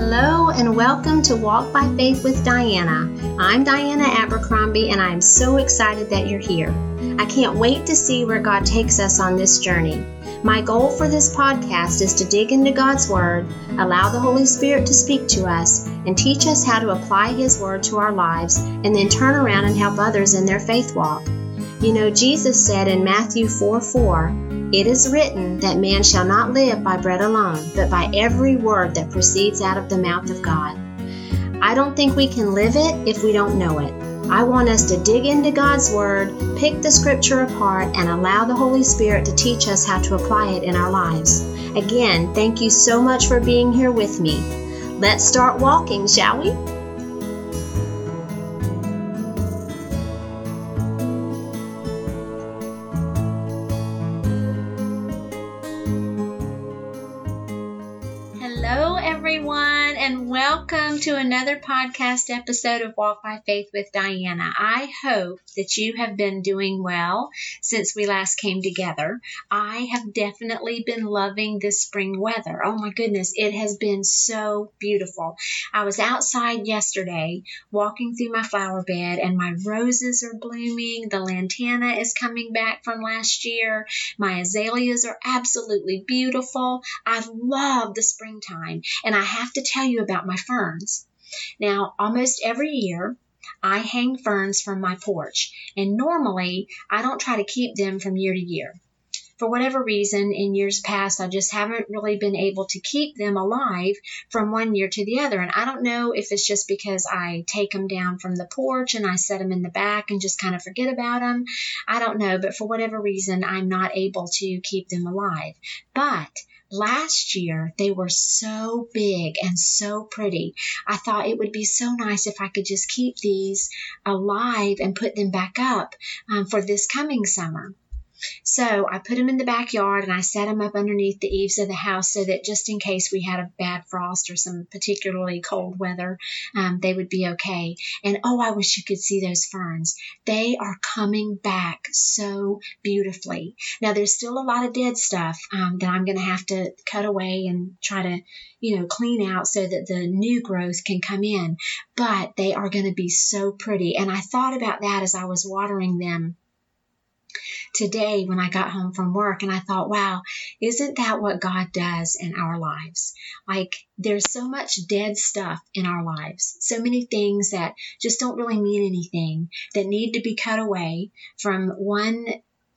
Hello and welcome to Walk by Faith with Diana. I'm Diana Abercrombie and I'm so excited that you're here. I can't wait to see where God takes us on this journey. My goal for this podcast is to dig into God's Word, allow the Holy Spirit to speak to us, and teach us how to apply His Word to our lives, and then turn around and help others in their faith walk. You know, Jesus said in Matthew 4 4, it is written that man shall not live by bread alone, but by every word that proceeds out of the mouth of God. I don't think we can live it if we don't know it. I want us to dig into God's Word, pick the Scripture apart, and allow the Holy Spirit to teach us how to apply it in our lives. Again, thank you so much for being here with me. Let's start walking, shall we? To another podcast episode of Walk by Faith with Diana. I hope that you have been doing well since we last came together. I have definitely been loving this spring weather. Oh my goodness, it has been so beautiful. I was outside yesterday walking through my flower bed and my roses are blooming. The lantana is coming back from last year. My azaleas are absolutely beautiful. I love the springtime and I have to tell you about my ferns. Now, almost every year, I hang ferns from my porch, and normally I don't try to keep them from year to year. For whatever reason, in years past, I just haven't really been able to keep them alive from one year to the other. And I don't know if it's just because I take them down from the porch and I set them in the back and just kind of forget about them. I don't know, but for whatever reason, I'm not able to keep them alive. But Last year, they were so big and so pretty. I thought it would be so nice if I could just keep these alive and put them back up um, for this coming summer. So I put them in the backyard and I set them up underneath the eaves of the house so that just in case we had a bad frost or some particularly cold weather, um, they would be okay. And oh, I wish you could see those ferns. They are coming back so beautifully. Now, there's still a lot of dead stuff um, that I'm going to have to cut away and try to, you know, clean out so that the new growth can come in. But they are going to be so pretty. And I thought about that as I was watering them today when I got home from work and I thought, wow, isn't that what God does in our lives? Like there's so much dead stuff in our lives, so many things that just don't really mean anything that need to be cut away from one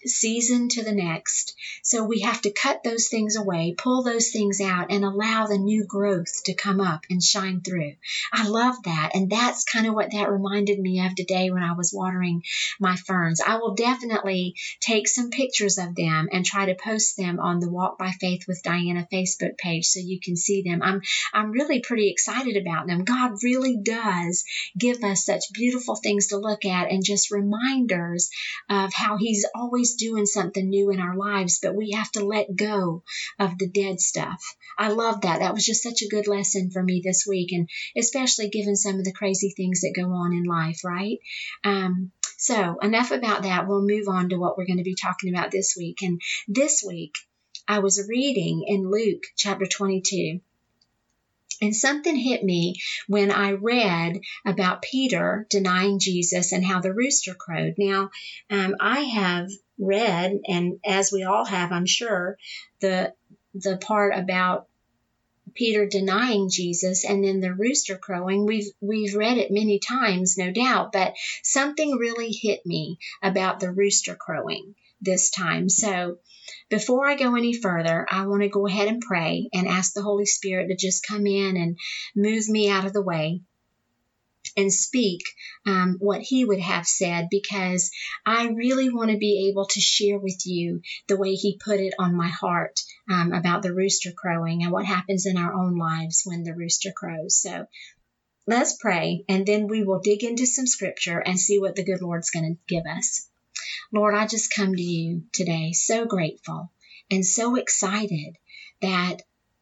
season to the next. So we have to cut those things away, pull those things out, and allow the new growth to come up and shine through. I love that. And that's kind of what that reminded me of today when I was watering my ferns. I will definitely take some pictures of them and try to post them on the Walk by Faith with Diana Facebook page so you can see them. I'm I'm really pretty excited about them. God really does give us such beautiful things to look at and just reminders of how he's always doing something new in our lives, but we have to let go of the dead stuff. I love that. That was just such a good lesson for me this week, and especially given some of the crazy things that go on in life, right? Um, so, enough about that. We'll move on to what we're going to be talking about this week. And this week, I was reading in Luke chapter 22. And something hit me when I read about Peter denying Jesus and how the rooster crowed. Now, um, I have read, and as we all have, I'm sure, the the part about Peter denying Jesus and then the rooster crowing. We've we've read it many times, no doubt, but something really hit me about the rooster crowing this time. So before I go any further, I want to go ahead and pray and ask the Holy Spirit to just come in and move me out of the way and speak um, what he would have said because I really want to be able to share with you the way he put it on my heart um, about the rooster crowing and what happens in our own lives when the rooster crows. So let's pray and then we will dig into some scripture and see what the good Lord's going to give us. Lord, I just come to you today so grateful and so excited that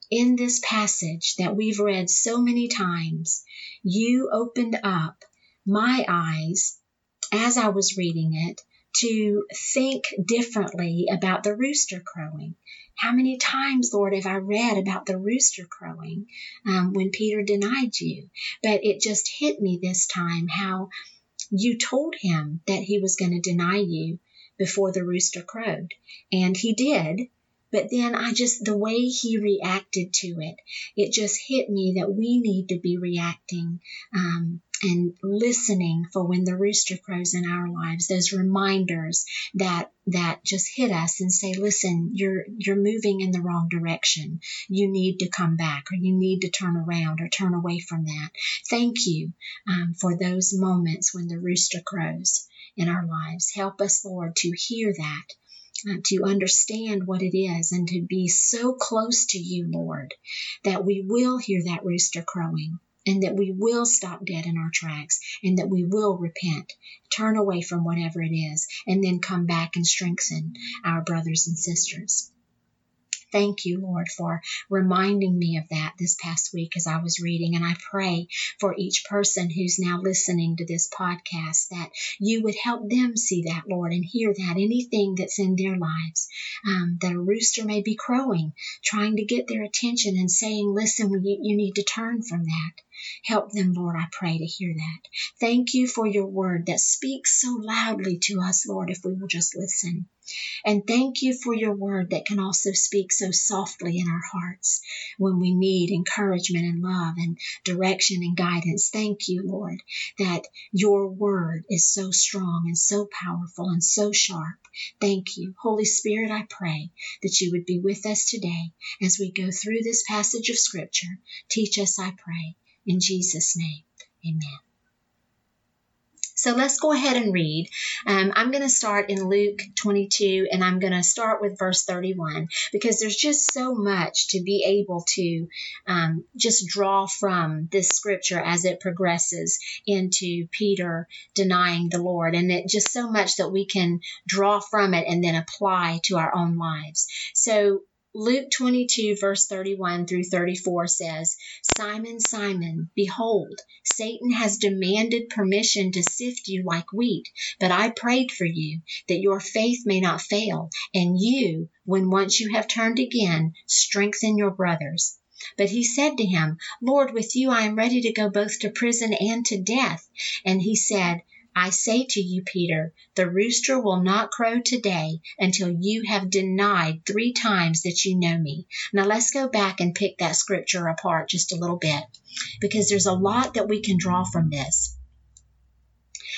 in this passage that we've read so many times, you opened up my eyes as I was reading it to think differently about the rooster crowing, How many times, Lord, have I read about the rooster crowing um, when Peter denied you? But it just hit me this time how you told him that he was going to deny you before the rooster crowed. And he did. But then I just, the way he reacted to it, it just hit me that we need to be reacting um, and listening for when the rooster crows in our lives, those reminders that that just hit us and say, listen, you're you're moving in the wrong direction. You need to come back or you need to turn around or turn away from that. Thank you um, for those moments when the rooster crows in our lives. Help us, Lord, to hear that to understand what it is and to be so close to you, Lord, that we will hear that rooster crowing and that we will stop dead in our tracks and that we will repent, turn away from whatever it is, and then come back and strengthen our brothers and sisters. Thank you, Lord, for reminding me of that this past week as I was reading. And I pray for each person who's now listening to this podcast that you would help them see that, Lord, and hear that anything that's in their lives, um, that a rooster may be crowing, trying to get their attention and saying, listen, you, you need to turn from that. Help them, Lord, I pray to hear that. Thank you for your word that speaks so loudly to us, Lord, if we will just listen. And thank you for your word that can also speak so softly in our hearts when we need encouragement and love and direction and guidance. Thank you, Lord, that your word is so strong and so powerful and so sharp. Thank you. Holy Spirit, I pray that you would be with us today as we go through this passage of scripture. Teach us, I pray. In Jesus' name, amen. So let's go ahead and read. Um, I'm going to start in Luke 22 and I'm going to start with verse 31 because there's just so much to be able to um, just draw from this scripture as it progresses into Peter denying the Lord. And it just so much that we can draw from it and then apply to our own lives. So Luke 22, verse 31 through 34 says, Simon, Simon, behold, Satan has demanded permission to sift you like wheat, but I prayed for you that your faith may not fail, and you, when once you have turned again, strengthen your brothers. But he said to him, Lord, with you I am ready to go both to prison and to death. And he said, I say to you, Peter, the rooster will not crow today until you have denied three times that you know me. Now let's go back and pick that scripture apart just a little bit because there's a lot that we can draw from this.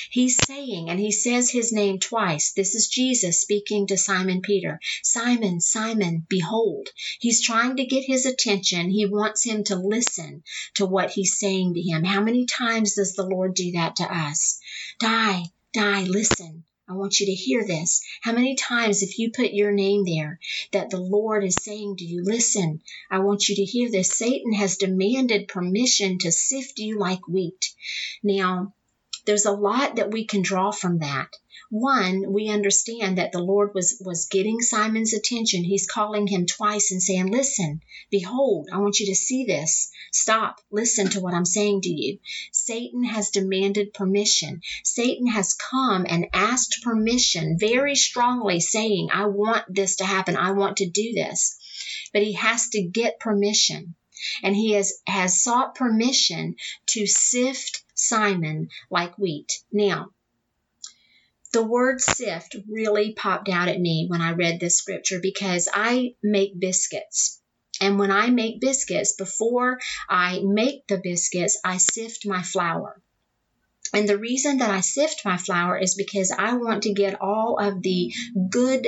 He's saying, and he says his name twice. This is Jesus speaking to Simon Peter. Simon, Simon, behold. He's trying to get his attention. He wants him to listen to what he's saying to him. How many times does the Lord do that to us? Di, Di, listen. I want you to hear this. How many times, if you put your name there, that the Lord is saying to you, Listen, I want you to hear this. Satan has demanded permission to sift you like wheat. Now, there's a lot that we can draw from that. One, we understand that the Lord was, was getting Simon's attention. He's calling him twice and saying, Listen, behold, I want you to see this. Stop, listen to what I'm saying to you. Satan has demanded permission. Satan has come and asked permission very strongly, saying, I want this to happen. I want to do this. But he has to get permission and he has, has sought permission to sift Simon like wheat. Now, the word sift really popped out at me when I read this scripture because I make biscuits. And when I make biscuits, before I make the biscuits, I sift my flour. And the reason that I sift my flour is because I want to get all of the good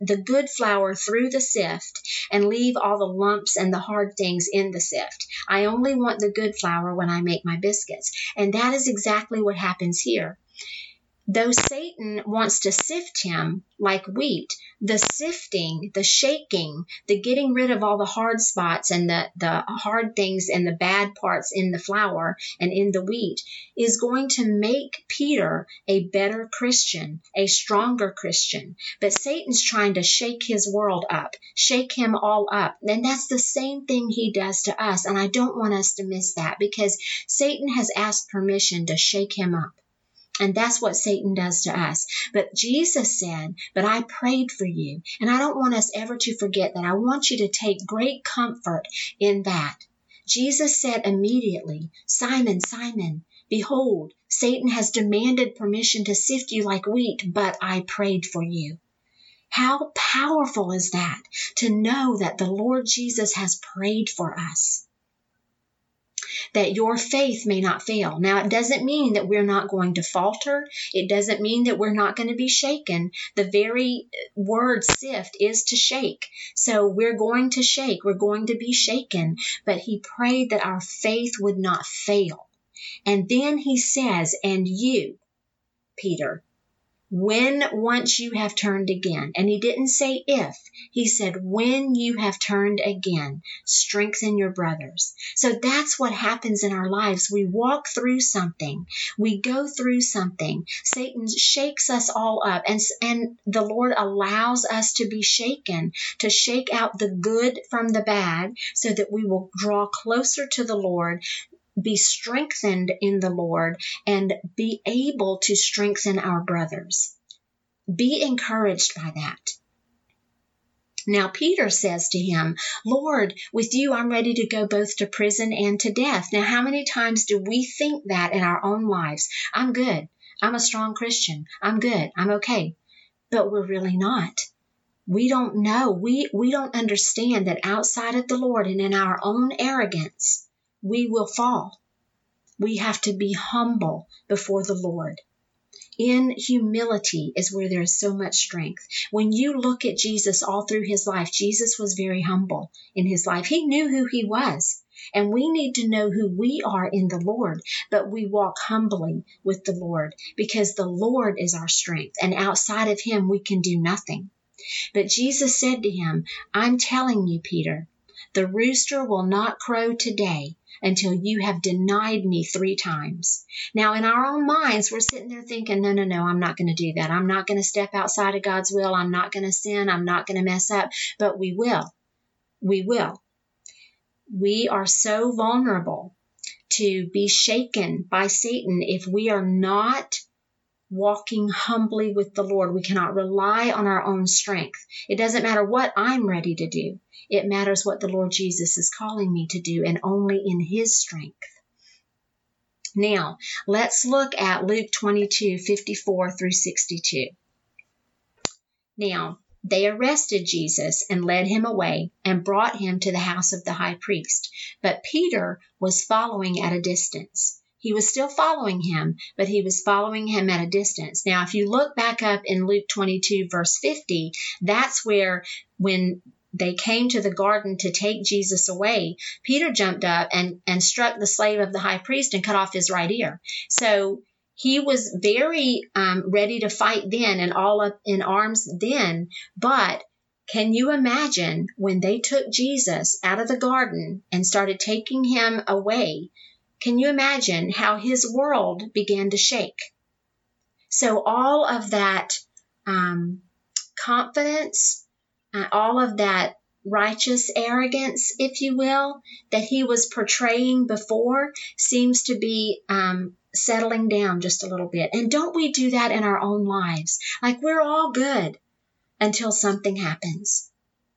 the good flour through the sift and leave all the lumps and the hard things in the sift. I only want the good flour when I make my biscuits. And that is exactly what happens here. Though Satan wants to sift him like wheat, the sifting, the shaking, the getting rid of all the hard spots and the, the hard things and the bad parts in the flour and in the wheat is going to make Peter a better Christian, a stronger Christian. But Satan's trying to shake his world up, shake him all up. And that's the same thing he does to us. And I don't want us to miss that because Satan has asked permission to shake him up And that's what Satan does to us. But Jesus said, But I prayed for you. And I don't want us ever to forget that. I want you to take great comfort in that. Jesus said immediately, Simon, Simon, behold, Satan has demanded permission to sift you like wheat, but I prayed for you. How powerful is that to know that the Lord Jesus has prayed for us? That your faith may not fail. Now, it doesn't mean that we're not going to falter. It doesn't mean that we're not going to be shaken. The very word sift is to shake. So we're going to shake. We're going to be shaken. But he prayed that our faith would not fail. And then he says, and you, Peter, when once you have turned again. And he didn't say if, he said when you have turned again, strengthen your brothers. So that's what happens in our lives. We walk through something, we go through something. Satan shakes us all up, and, and the Lord allows us to be shaken, to shake out the good from the bad, so that we will draw closer to the Lord, be strengthened in the Lord and be able to strengthen our brothers. Be encouraged by that. Now Peter says to him, Lord, with you I'm ready to go both to prison and to death. Now, how many times do we think that in our own lives? I'm good. I'm a strong Christian. I'm good. I'm okay. But we're really not. We don't know. We, we don't understand that outside of the Lord and in our own arrogance, we will fall. We have to be humble before the Lord. In humility is where there is so much strength. When you look at Jesus all through his life, Jesus was very humble in his life. He knew who he was. And we need to know who we are in the Lord, but we walk humbly with the Lord because the Lord is our strength. And outside of him, we can do nothing. But Jesus said to him, I'm telling you, Peter, the rooster will not crow today until you have denied me three times. Now, in our own minds, we're sitting there thinking, no, no, no, I'm not going to do that. I'm not going to step outside of God's will. I'm not going to sin. I'm not going to mess up. But we will. We will. We are so vulnerable to be shaken by Satan if we are not walking humbly with the Lord. We cannot rely on our own strength. It doesn't matter what I'm ready to do. It matters what the Lord Jesus is calling me to do and only in his strength. Now, let's look at Luke 22, 54 through 62. Now, they arrested Jesus and led him away and brought him to the house of the high priest. But Peter was following at a distance. He was still following him, but he was following him at a distance. Now, if you look back up in Luke 22, verse 50, that's where when they came to the garden to take Jesus away, Peter jumped up and, and struck the slave of the high priest and cut off his right ear. So he was very um, ready to fight then and all up in arms then. But can you imagine when they took Jesus out of the garden and started taking him away? Can you imagine how his world began to shake? So all of that um, confidence, uh, all of that righteous arrogance, if you will, that he was portraying before seems to be um, settling down just a little bit. And don't we do that in our own lives? Like we're all good until something happens.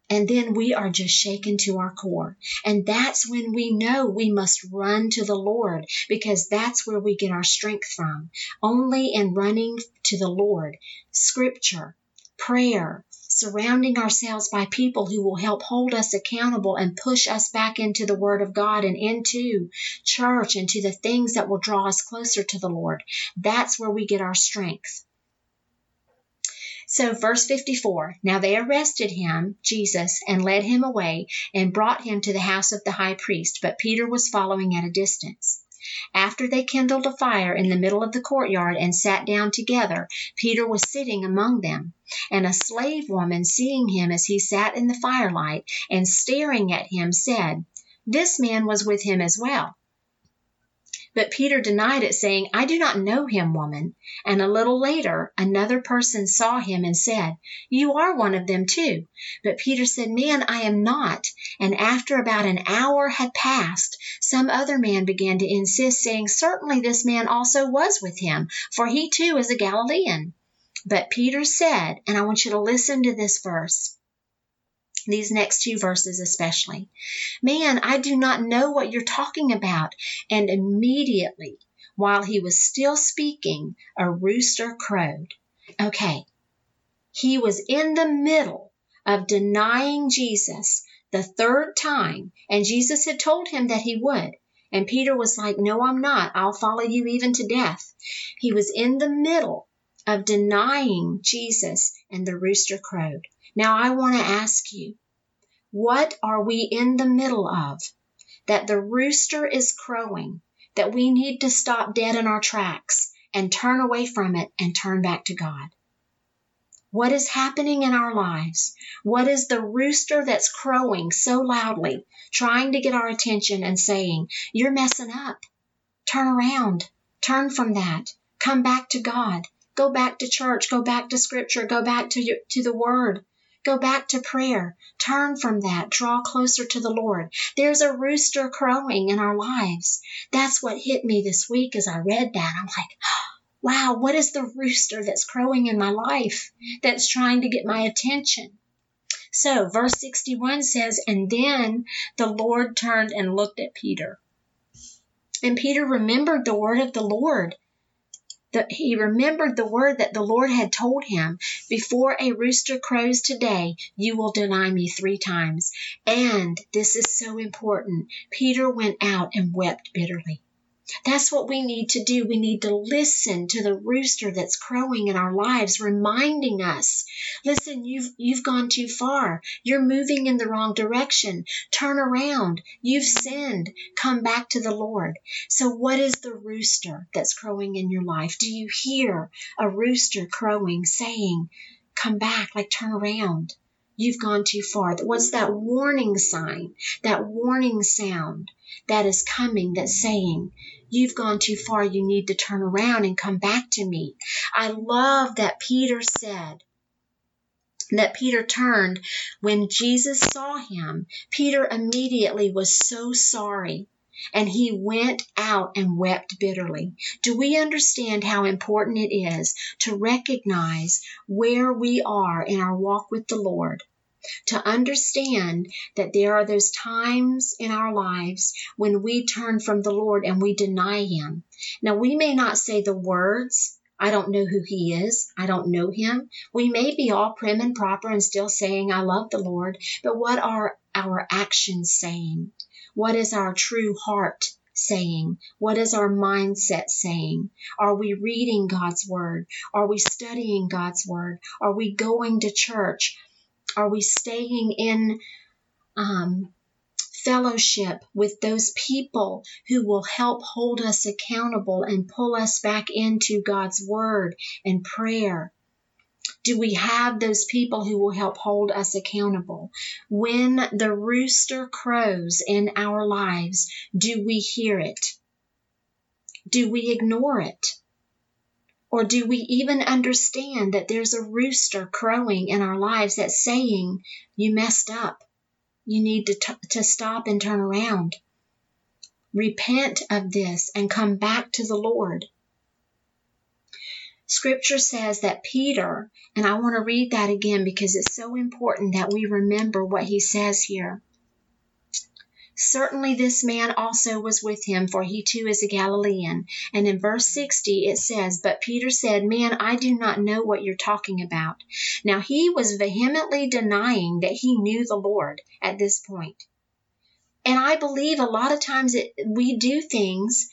And then we are just shaken to our core. And that's when we know we must run to the Lord because that's where we get our strength from. Only in running to the Lord, scripture, prayer, surrounding ourselves by people who will help hold us accountable and push us back into the Word of God and into church and to the things that will draw us closer to the Lord. That's where we get our strength. So, verse 54 Now they arrested him, Jesus, and led him away and brought him to the house of the high priest, but Peter was following at a distance. After they kindled a fire in the middle of the courtyard and sat down together, Peter was sitting among them. And a slave woman, seeing him as he sat in the firelight and staring at him, said, This man was with him as well. But Peter denied it, saying, I do not know him, woman. And a little later, another person saw him and said, You are one of them too. But Peter said, Man, I am not. And after about an hour had passed, some other man began to insist, saying, Certainly this man also was with him, for he too is a Galilean. But Peter said, and I want you to listen to this verse these next two verses especially. Man, I do not know what you're talking about. And immediately, while he was still speaking, a rooster crowed. Okay, he was in the middle of denying Jesus the third time, and Jesus had told him that he would. And Peter was like, No, I'm not. I'll follow you even to death. He was in the middle of denying Jesus, and the rooster crowed. Now, I want to ask you, what are we in the middle of? That the rooster is crowing, that we need to stop dead in our tracks and turn away from it and turn back to God. What is happening in our lives? What is the rooster that's crowing so loudly, trying to get our attention and saying, You're messing up. Turn around. Turn from that. Come back to God. Go back to church. Go back to scripture. Go back to, your, to the word. Go back to prayer. Turn from that. Draw closer to the Lord. There's a rooster crowing in our lives. That's what hit me this week as I read that. I'm like, wow, what is the rooster that's crowing in my life that's trying to get my attention? So, verse 61 says, And then the Lord turned and looked at Peter. And Peter remembered the word of the Lord he remembered the word that the Lord had told him before a rooster crows today, you will deny me three times. And this is so important. Peter went out and wept bitterly. That's what we need to do. We need to listen to the rooster that's crowing in our lives, reminding us, listen, you've, you've gone too far. You're moving in the wrong direction. Turn around. You've sinned. Come back to the Lord. So what is the rooster that's crowing in your life? Do you hear a rooster crowing saying, come back, like turn around? You've gone too far. What's that warning sign, that warning sound that is coming that's saying, You've gone too far. You need to turn around and come back to me. I love that Peter said, that Peter turned when Jesus saw him. Peter immediately was so sorry and he went out and wept bitterly. Do we understand how important it is to recognize where we are in our walk with the Lord? to understand that there are those times in our lives when we turn from the Lord and we deny Him. Now, we may not say the words, I don't know who He is, I don't know Him. We may be all prim and proper and still saying, I love the Lord, but what are our actions saying? What is our true heart? saying? What is our mindset saying? Are we reading God's Word? Are we studying God's Word? Are we going to church? Are we staying in um, fellowship with those people who will help hold us accountable and pull us back into God's Word and prayer? Do we have those people who will help hold us accountable? When the rooster crows in our lives, do we hear it? Do we ignore it? Or do we even understand that there's a rooster crowing in our lives that's saying, You messed up. You need to, t- to stop and turn around. Repent of this and come back to the Lord. Scripture says that Peter, and I want to read that again because it's so important that we remember what he says here. Certainly this man also was with him, for he too is a Galilean. And in verse 60 it says, But Peter said, Man, I do not know what you're talking about. Now he was vehemently denying that he knew the Lord at this point. And I believe a lot of times it, we do things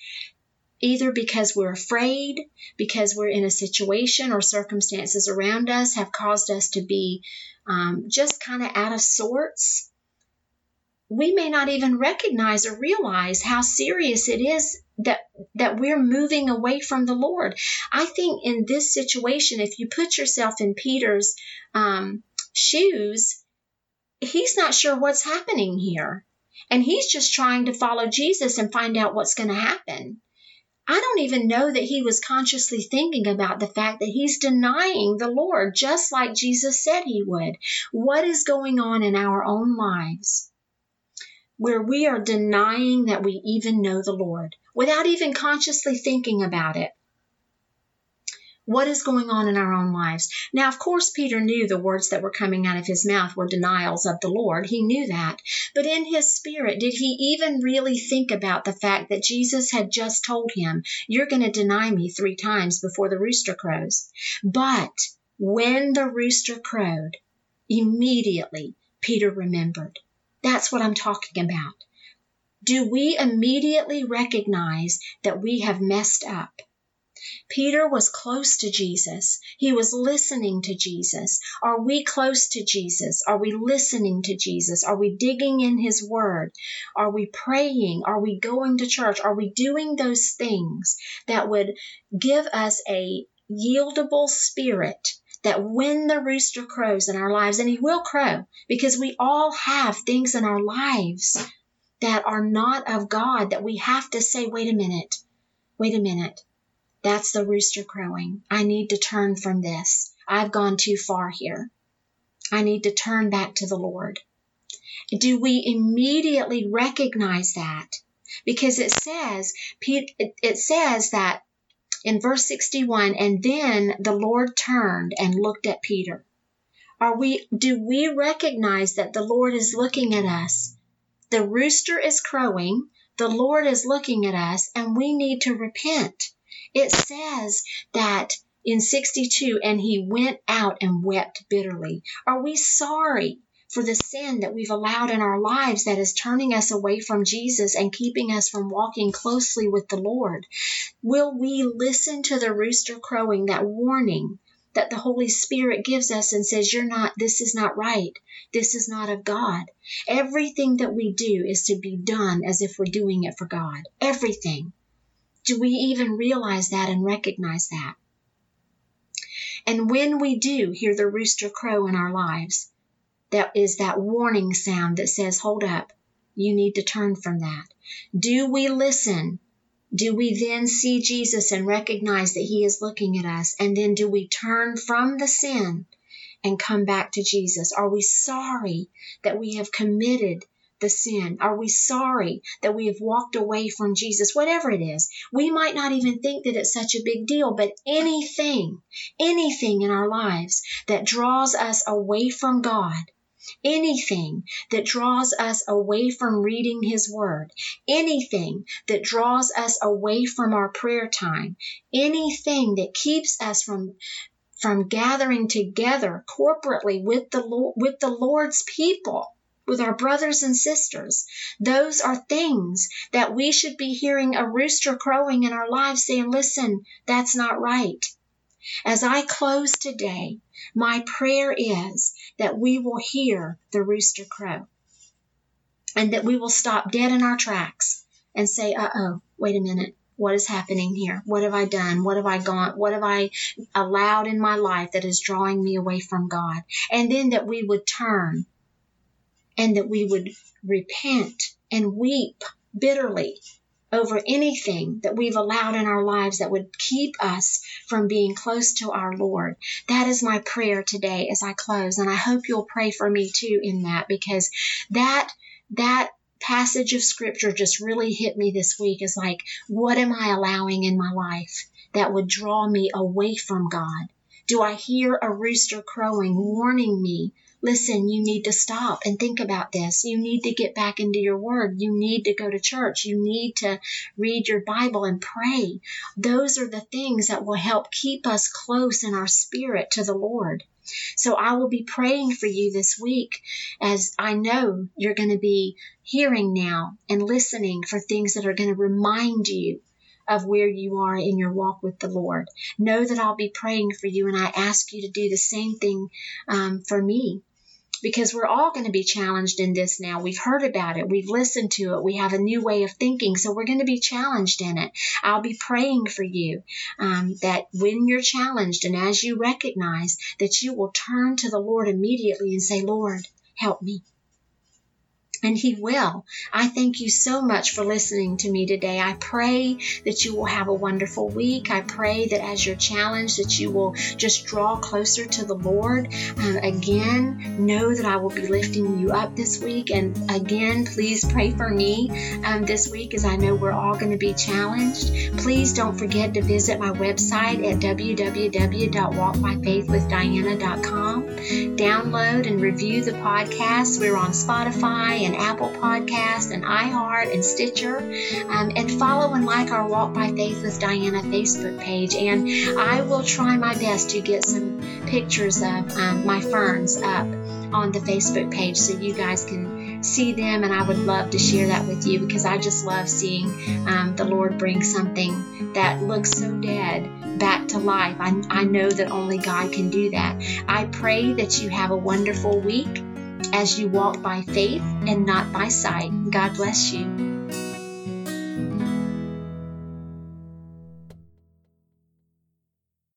either because we're afraid, because we're in a situation or circumstances around us have caused us to be um, just kind of out of sorts we may not even recognize or realize how serious it is that that we're moving away from the Lord. I think in this situation, if you put yourself in Peter's um, shoes, he's not sure what's happening here, and he's just trying to follow Jesus and find out what's going to happen. I don't even know that he was consciously thinking about the fact that he's denying the Lord, just like Jesus said he would. What is going on in our own lives where we are denying that we even know the Lord without even consciously thinking about it? What is going on in our own lives. Now, of course, Peter knew the words that were coming out of his mouth were denials of the Lord. He knew that. But in his spirit, did he even really think about the fact that Jesus had just told him, You're going to deny me three times before the rooster crows? But when the rooster crowed, immediately Peter remembered. That's what I'm talking about. Do we immediately recognize that we have messed up? Peter was close to Jesus. He was listening to Jesus. Are we close to Jesus? Are we listening to Jesus? Are we digging in his word? Are we praying? Are we going to church? Are we doing those things that would give us a yieldable spirit that when the rooster crows in our lives, and he will crow because we all have things in our lives that are not of God that we have to say, wait a minute, wait a minute. That's the rooster crowing. I need to turn from this. I've gone too far here. I need to turn back to the Lord. Do we immediately recognize that? Because it says, it says that in verse 61, and then the Lord turned and looked at Peter. Are we, do we recognize that the Lord is looking at us? The rooster is crowing, the Lord is looking at us, and we need to repent. It says that in 62, and he went out and wept bitterly. Are we sorry for the sin that we've allowed in our lives that is turning us away from Jesus and keeping us from walking closely with the Lord? Will we listen to the rooster crowing, that warning that the Holy Spirit gives us and says, You're not, this is not right. This is not of God. Everything that we do is to be done as if we're doing it for God. Everything. Do we even realize that and recognize that? And when we do hear the rooster crow in our lives, that is that warning sound that says, hold up, you need to turn from that. Do we listen? Do we then see Jesus and recognize that He is looking at us? And then do we turn from the sin and come back to Jesus? Are we sorry that we have committed the sin? Are we sorry that we have walked away from Jesus? Whatever it is, we might not even think that it's such a big deal, but anything, anything in our lives that draws us away from God, anything that draws us away from reading His Word, anything that draws us away from our prayer time, anything that keeps us from from gathering together corporately with the Lord, with the Lord's people with our brothers and sisters. Those are things that we should be hearing a rooster crowing in our lives saying, listen, that's not right. As I close today, my prayer is that we will hear the rooster crow and that we will stop dead in our tracks and say, uh oh, wait a minute. What is happening here? What have I done? What have I gone? What have I allowed in my life that is drawing me away from God? And then that we would turn and that we would repent and weep bitterly over anything that we've allowed in our lives that would keep us from being close to our Lord. That is my prayer today as I close. And I hope you'll pray for me too in that because that, that passage of scripture just really hit me this week is like, what am I allowing in my life that would draw me away from God? Do I hear a rooster crowing, warning me listen, you need to stop and think about this. You need to get back into your word. You need to go to church. You need to read your Bible and pray. Those are the things that will help keep us close in our spirit to the Lord. So I will be praying for you this week as I know you're going to be hearing now and listening for things that are going to remind you of where you are in your walk with the Lord. Know that I'll be praying for you and I ask you to do the same thing um, for me because we're all going to be challenged in this now. We've heard about it, we've listened to it, we have a new way of thinking, so we're going to be challenged in it. I'll be praying for you um, that when you're challenged and as you recognize that you will turn to the Lord immediately and say, Lord, help me. And He will. I thank you so much for listening to me today. I pray that you will have a wonderful week. I pray that as you're challenged, that you will just draw closer to the Lord. Um, again, know that I will be lifting you up this week. And again, please pray for me um, this week as I know we're all going to be challenged. Please don't forget to visit my website at www.walkbyfaithwithdiana.com. Download and review the podcast. We're on Spotify and Apple Podcast and iHeart and Stitcher. Um, and follow and like our Walk by Faith with Diana Facebook page. And I will try my best to get some pictures of um, my ferns up on the Facebook page so you guys can see them. And I would love to share that with you because I just love seeing um, the Lord bring something that looks so dead back to life. I, I know that only God can do that. I pray that you have a wonderful week as you walk by faith and not by sight. God bless you.